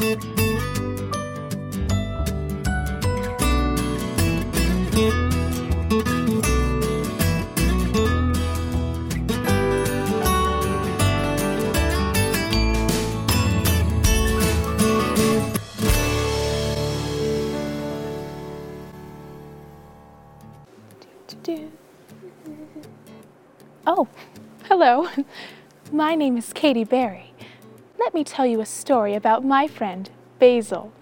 Oh, hello. My name is Katie Berry. Let me tell you a story about my friend, Basil,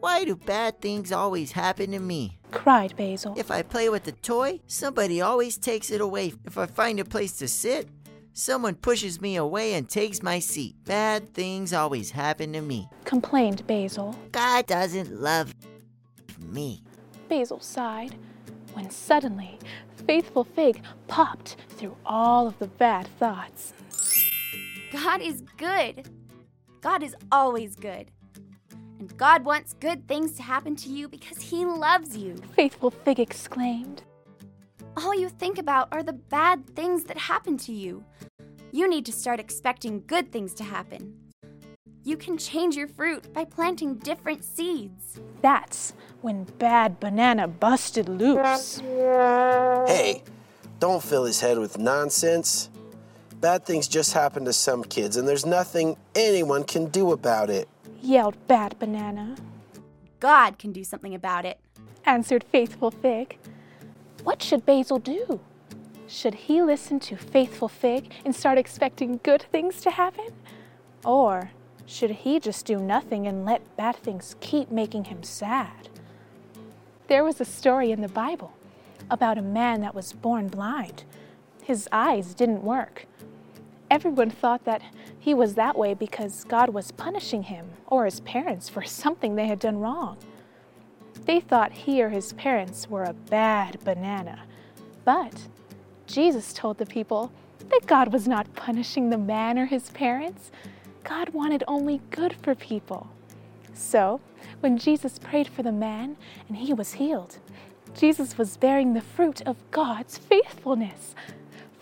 Why do bad things always happen to me? cried Basil. If I play with a toy, somebody always takes it away. If I find a place to sit, someone pushes me away and takes my seat. Bad things always happen to me. complained Basil. God doesn't love me. Basil sighed when suddenly Faithful Fig popped through all of the bad thoughts. God is good. God is always good. And God wants good things to happen to you because He loves you. Faithful Fig exclaimed. All you think about are the bad things that happen to you. You need to start expecting good things to happen. You can change your fruit by planting different seeds. That's when Bad Banana busted loose. Hey, don't fill his head with nonsense. Bad things just happen to some kids, and there's nothing anyone can do about it. yelled Bad Banana. God can do something about it. answered Faithful Fig. What should Basil do? Should he listen to Faithful Fig and start expecting good things to happen? Or should he just do nothing and let bad things keep making him sad? There was a story in the Bible about a man that was born blind. His eyes didn't work. Everyone thought that he was that way because God was punishing him or his parents for something they had done wrong. They thought he or his parents were a bad banana. But Jesus told the people that God was not punishing the man or his parents. God wanted only good for people. So, when Jesus prayed for the man and he was healed, Jesus was bearing the fruit of God's faithfulness.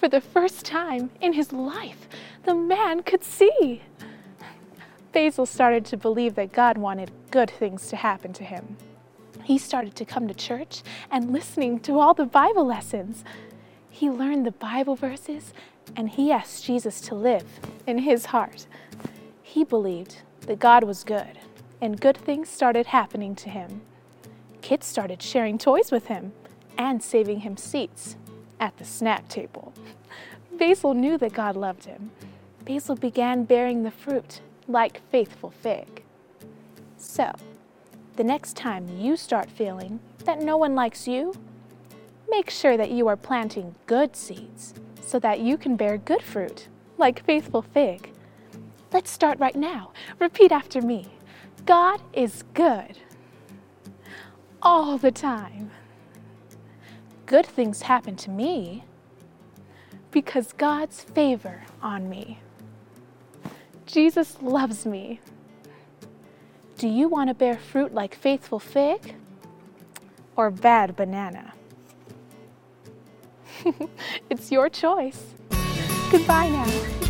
For the first time in his life, the man could see. Basil started to believe that God wanted good things to happen to him. He started to come to church and listening to all the Bible lessons. He learned the Bible verses and he asked Jesus to live in his heart. He believed that God was good and good things started happening to him. Kids started sharing toys with him and saving him seats at the snack table. Basil knew that God loved him. Basil began bearing the fruit like faithful fig. So, the next time you start feeling that no one likes you, make sure that you are planting good seeds so that you can bear good fruit, like faithful fig. Let's start right now. Repeat after me God is good all the time. Good things happen to me because God's favor on me. Jesus loves me. Do you want to bear fruit like faithful fig or bad banana? it's your choice. Goodbye now.